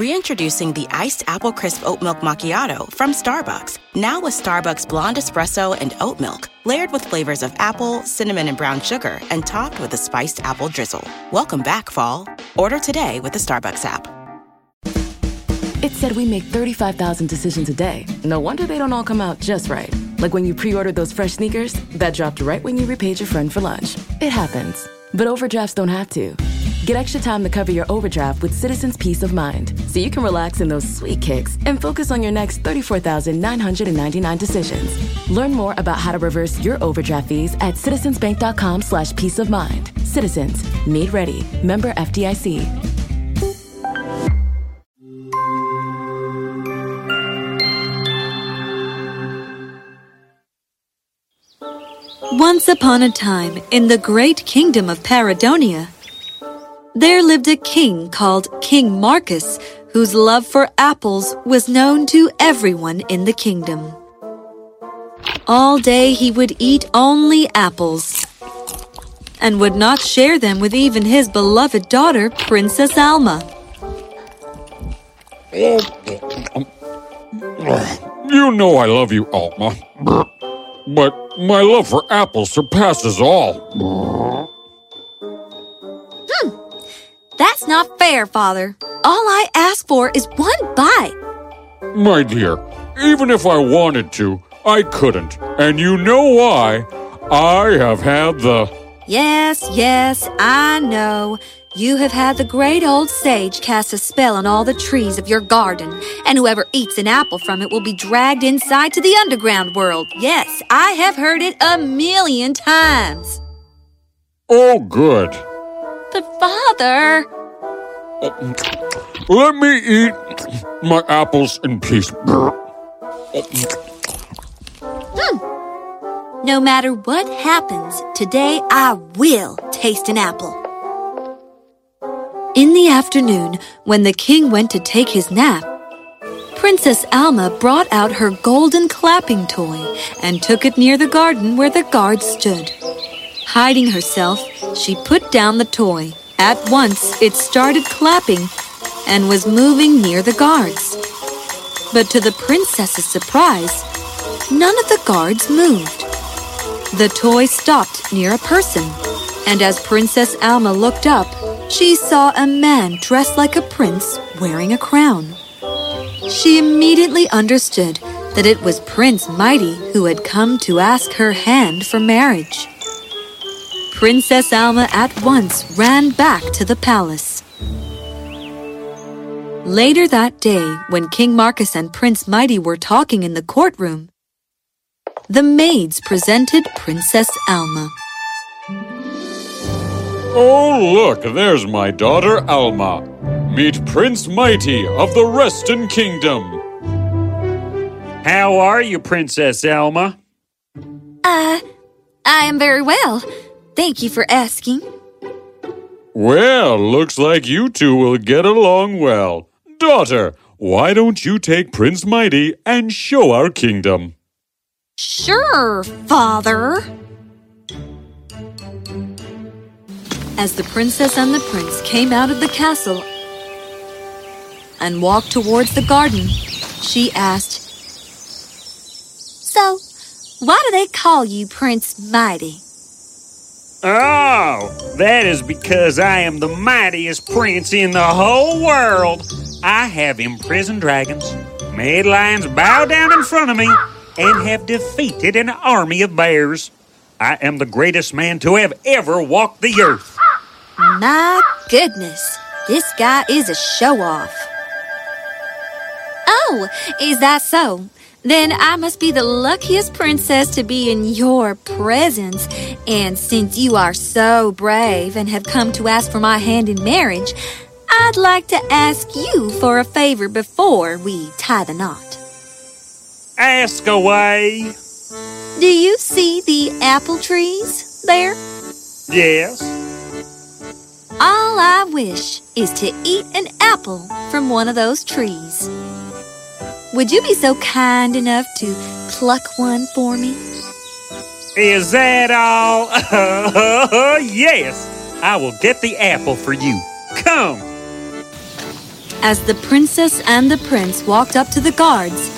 Reintroducing the iced apple crisp oat milk macchiato from Starbucks. Now with Starbucks blonde espresso and oat milk, layered with flavors of apple, cinnamon, and brown sugar, and topped with a spiced apple drizzle. Welcome back, fall. Order today with the Starbucks app. It said we make 35,000 decisions a day. No wonder they don't all come out just right. Like when you pre ordered those fresh sneakers that dropped right when you repaid your friend for lunch. It happens. But overdrafts don't have to. Get extra time to cover your overdraft with Citizens Peace of Mind, so you can relax in those sweet kicks and focus on your next 34,999 decisions. Learn more about how to reverse your overdraft fees at citizensbank.com slash peace of mind. Citizens, made ready. Member FDIC. Once upon a time, in the great kingdom of Paradonia, there lived a king called King Marcus, whose love for apples was known to everyone in the kingdom. All day he would eat only apples and would not share them with even his beloved daughter, Princess Alma. You know I love you, Alma. But my love for apples surpasses all. That's not fair, Father. All I ask for is one bite. My dear, even if I wanted to, I couldn't. And you know why? I have had the. Yes, yes, I know. You have had the great old sage cast a spell on all the trees of your garden, and whoever eats an apple from it will be dragged inside to the underground world. Yes, I have heard it a million times. Oh, good. But, Father. Let me eat my apples in peace. Hmm. No matter what happens, today I will taste an apple. In the afternoon, when the king went to take his nap, Princess Alma brought out her golden clapping toy and took it near the garden where the guards stood. Hiding herself, she put down the toy. At once, it started clapping and was moving near the guards. But to the princess's surprise, none of the guards moved. The toy stopped near a person, and as Princess Alma looked up, she saw a man dressed like a prince wearing a crown. She immediately understood that it was Prince Mighty who had come to ask her hand for marriage. Princess Alma at once ran back to the palace. Later that day, when King Marcus and Prince Mighty were talking in the courtroom, the maids presented Princess Alma. Oh, look, there's my daughter Alma. Meet Prince Mighty of the Reston Kingdom. How are you, Princess Alma? Uh, I am very well. Thank you for asking. Well, looks like you two will get along well. Daughter, why don't you take Prince Mighty and show our kingdom? Sure, Father. As the princess and the prince came out of the castle and walked towards the garden, she asked, So, why do they call you Prince Mighty? Oh, that is because I am the mightiest prince in the whole world. I have imprisoned dragons, made lions bow down in front of me and have defeated an army of bears. I am the greatest man to have ever walked the earth. My goodness, this guy is a show off. Oh, is that so? Then I must be the luckiest princess to be in your presence. And since you are so brave and have come to ask for my hand in marriage, I'd like to ask you for a favor before we tie the knot. Ask away. Do you see the apple trees there? Yes. All I wish is to eat an apple from one of those trees. Would you be so kind enough to pluck one for me? Is that all? yes. I will get the apple for you. Come. As the princess and the prince walked up to the guards,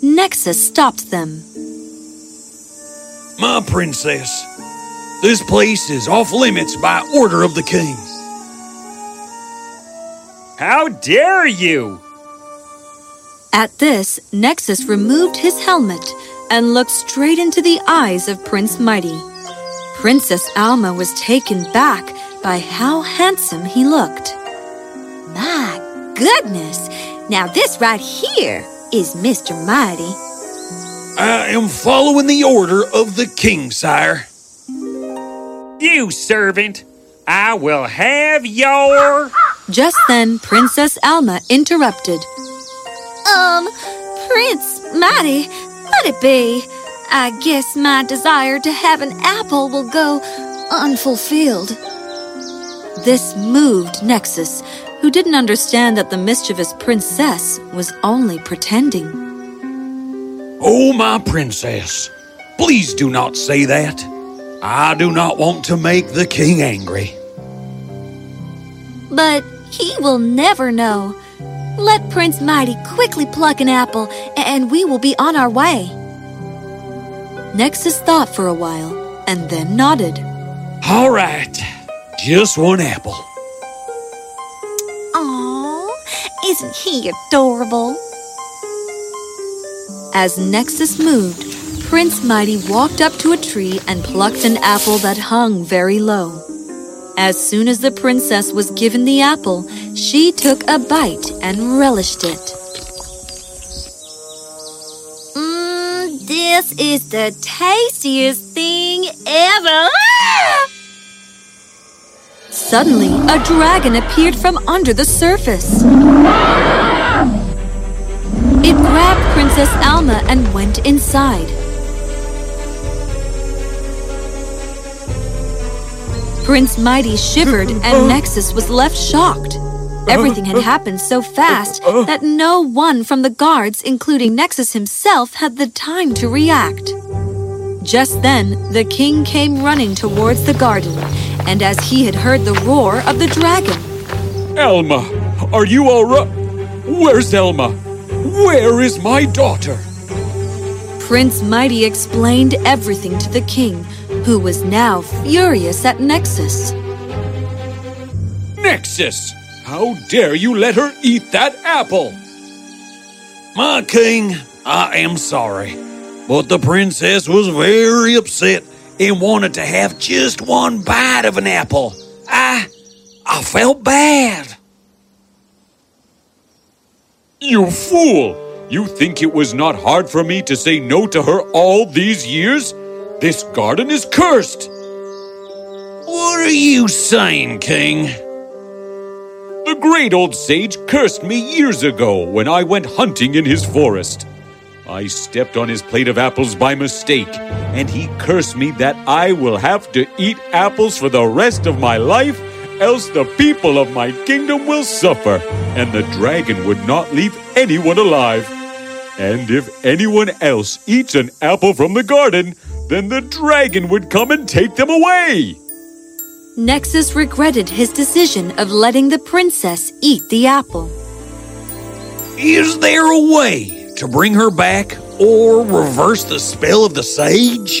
Nexus stopped them. My princess, this place is off limits by order of the king. How dare you! At this, Nexus removed his helmet and looked straight into the eyes of Prince Mighty. Princess Alma was taken back by how handsome he looked. My goodness! Now, this right here is Mr. Mighty. I am following the order of the king, sire. You servant, I will have your. Just then, Princess Alma interrupted. Um, Prince Mighty, let it be. I guess my desire to have an apple will go unfulfilled. This moved Nexus, who didn't understand that the mischievous princess was only pretending. Oh, my princess, please do not say that. I do not want to make the king angry. But he will never know. Let Prince Mighty quickly pluck an apple, and we will be on our way. Nexus thought for a while and then nodded. All right, just one apple. Aww, isn't he adorable? As Nexus moved, Prince Mighty walked up to a tree and plucked an apple that hung very low. As soon as the princess was given the apple, she took a bite and relished it. Mmm, this is the tastiest thing ever! Ah! Suddenly, a dragon appeared from under the surface. It grabbed Princess Alma and went inside. Prince Mighty shivered and uh-huh. Nexus was left shocked. Uh-huh. Everything had uh-huh. happened so fast that no one from the guards, including Nexus himself, had the time to react. Just then, the king came running towards the garden, and as he had heard the roar of the dragon. Elma, are you all right? Where's Elma? Where is my daughter? Prince Mighty explained everything to the king, who was now furious at Nexus. Nexus! How dare you let her eat that apple? My king, I am sorry, but the princess was very upset and wanted to have just one bite of an apple. I. I felt bad. You fool! You think it was not hard for me to say no to her all these years? This garden is cursed! What are you saying, King? The great old sage cursed me years ago when I went hunting in his forest. I stepped on his plate of apples by mistake, and he cursed me that I will have to eat apples for the rest of my life, else the people of my kingdom will suffer, and the dragon would not leave anyone alive. And if anyone else eats an apple from the garden, then the dragon would come and take them away. Nexus regretted his decision of letting the princess eat the apple. Is there a way to bring her back or reverse the spell of the sage?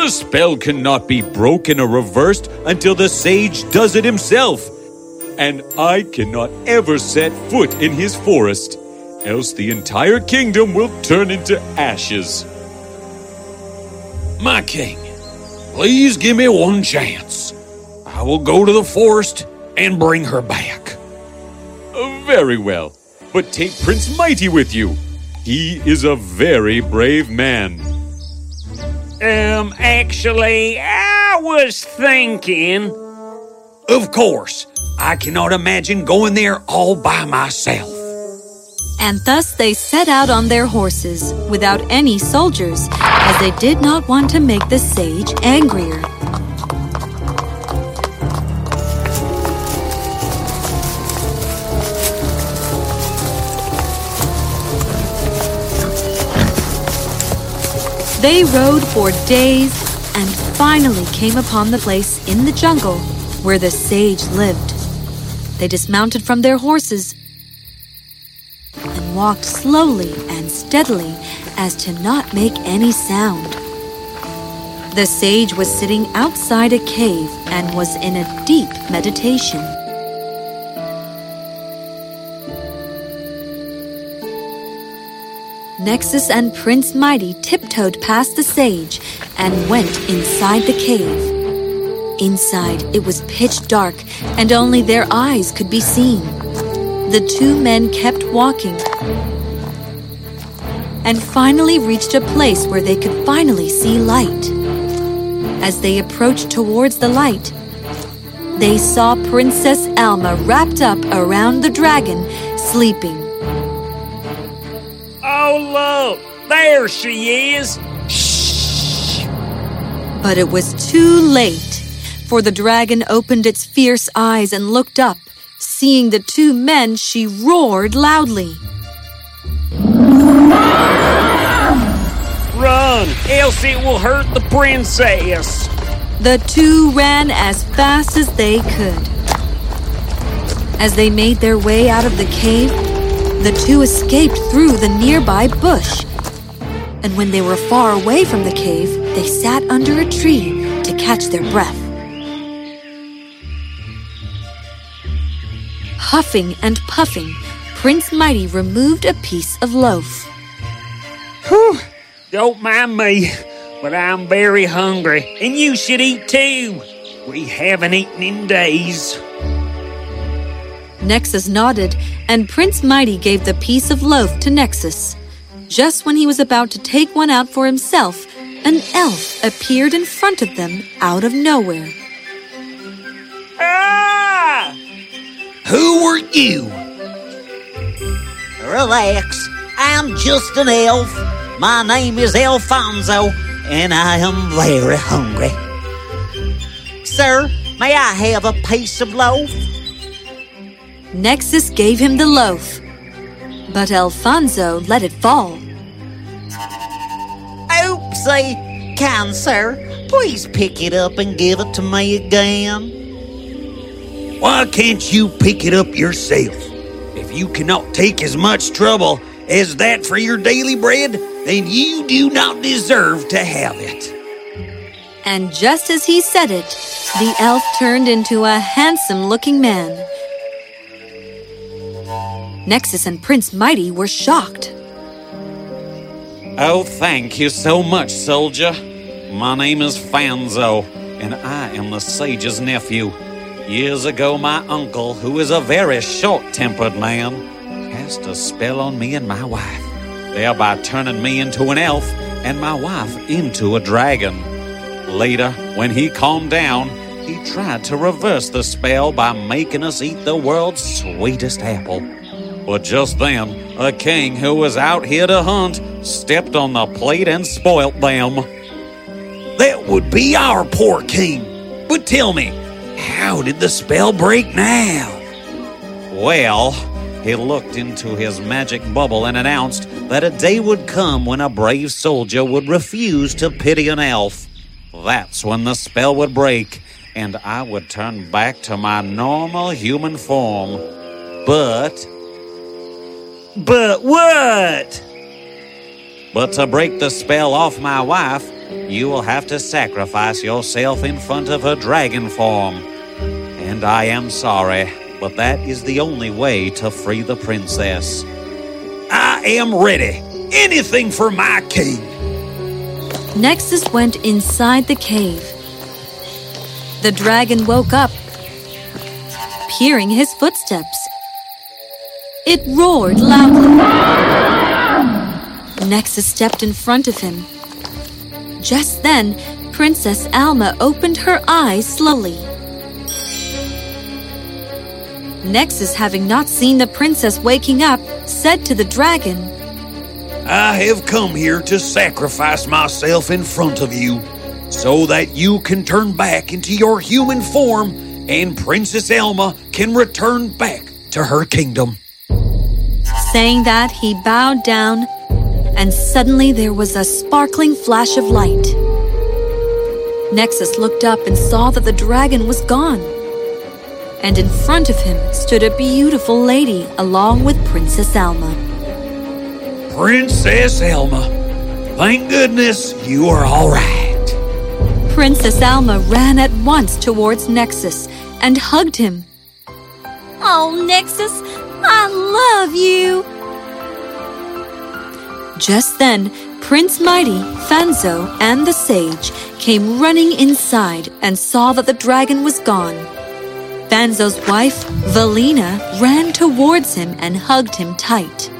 The spell cannot be broken or reversed until the sage does it himself. And I cannot ever set foot in his forest, else the entire kingdom will turn into ashes. My king, please give me one chance. I will go to the forest and bring her back. Very well, but take Prince Mighty with you. He is a very brave man. Um, actually, I was thinking. Of course, I cannot imagine going there all by myself. And thus they set out on their horses without any soldiers, as they did not want to make the sage angrier. They rode for days and finally came upon the place in the jungle where the sage lived. They dismounted from their horses and walked slowly and steadily as to not make any sound. The sage was sitting outside a cave and was in a deep meditation. Nexus and Prince Mighty tiptoed past the sage and went inside the cave. Inside, it was pitch dark and only their eyes could be seen. The two men kept walking and finally reached a place where they could finally see light. As they approached towards the light, they saw Princess Alma wrapped up around the dragon, sleeping. Oh, look, there she is. Shh. But it was too late, for the dragon opened its fierce eyes and looked up. Seeing the two men, she roared loudly. Run, else it will hurt the princess. The two ran as fast as they could. As they made their way out of the cave, the two escaped through the nearby bush. And when they were far away from the cave, they sat under a tree to catch their breath. Huffing and puffing, Prince Mighty removed a piece of loaf. Whew, don't mind me, but I'm very hungry, and you should eat too. We haven't eaten in days. Nexus nodded, and Prince Mighty gave the piece of loaf to Nexus. Just when he was about to take one out for himself, an elf appeared in front of them out of nowhere. Ah! Who are you? Relax, I'm just an elf. My name is Alfonso, and I am very hungry. Sir, may I have a piece of loaf? Nexus gave him the loaf, but Alfonso let it fall. Say, kind sir, please pick it up and give it to me again. Why can't you pick it up yourself? If you cannot take as much trouble as that for your daily bread, then you do not deserve to have it. And just as he said it, the elf turned into a handsome looking man. Nexus and Prince Mighty were shocked. Oh, thank you so much, soldier. My name is Fanzo, and I am the sage's nephew. Years ago, my uncle, who is a very short tempered man, cast a spell on me and my wife, thereby turning me into an elf and my wife into a dragon. Later, when he calmed down, he tried to reverse the spell by making us eat the world's sweetest apple. But just then, a king who was out here to hunt stepped on the plate and spoilt them. That would be our poor king. But tell me, how did the spell break now? Well, he looked into his magic bubble and announced that a day would come when a brave soldier would refuse to pity an elf. That's when the spell would break, and I would turn back to my normal human form. But. But what? But to break the spell off my wife, you will have to sacrifice yourself in front of her dragon form. And I am sorry, but that is the only way to free the princess. I am ready. Anything for my king. Nexus went inside the cave. The dragon woke up, hearing his footsteps. It roared loudly. Nexus stepped in front of him. Just then, Princess Alma opened her eyes slowly. Nexus, having not seen the princess waking up, said to the dragon, I have come here to sacrifice myself in front of you so that you can turn back into your human form and Princess Elma can return back to her kingdom. Saying that, he bowed down, and suddenly there was a sparkling flash of light. Nexus looked up and saw that the dragon was gone. And in front of him stood a beautiful lady along with Princess Alma. Princess Alma, thank goodness you are all right. Princess Alma ran at once towards Nexus and hugged him. Oh, Nexus, I love you. Just then, Prince Mighty, Fanzo, and the sage came running inside and saw that the dragon was gone. Fanzo's wife, Valina, ran towards him and hugged him tight.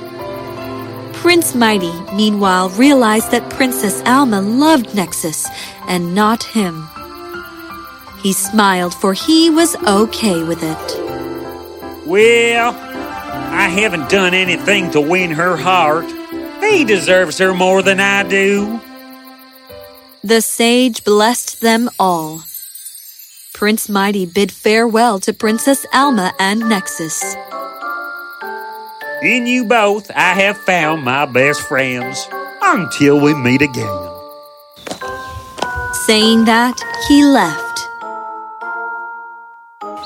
Prince Mighty, meanwhile, realized that Princess Alma loved Nexus and not him. He smiled, for he was okay with it. Well, I haven't done anything to win her heart. He deserves her more than I do. The sage blessed them all. Prince Mighty bid farewell to Princess Alma and Nexus. In you both, I have found my best friends. Until we meet again. Saying that, he left.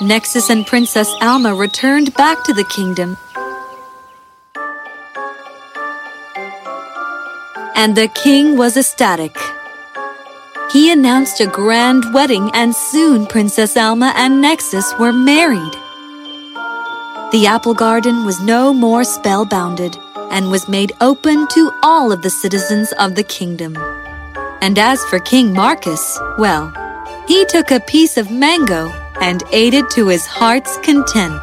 Nexus and Princess Alma returned back to the kingdom. And the king was ecstatic. He announced a grand wedding, and soon Princess Alma and Nexus were married. The apple garden was no more spellbounded and was made open to all of the citizens of the kingdom. And as for King Marcus, well, he took a piece of mango and ate it to his heart's content.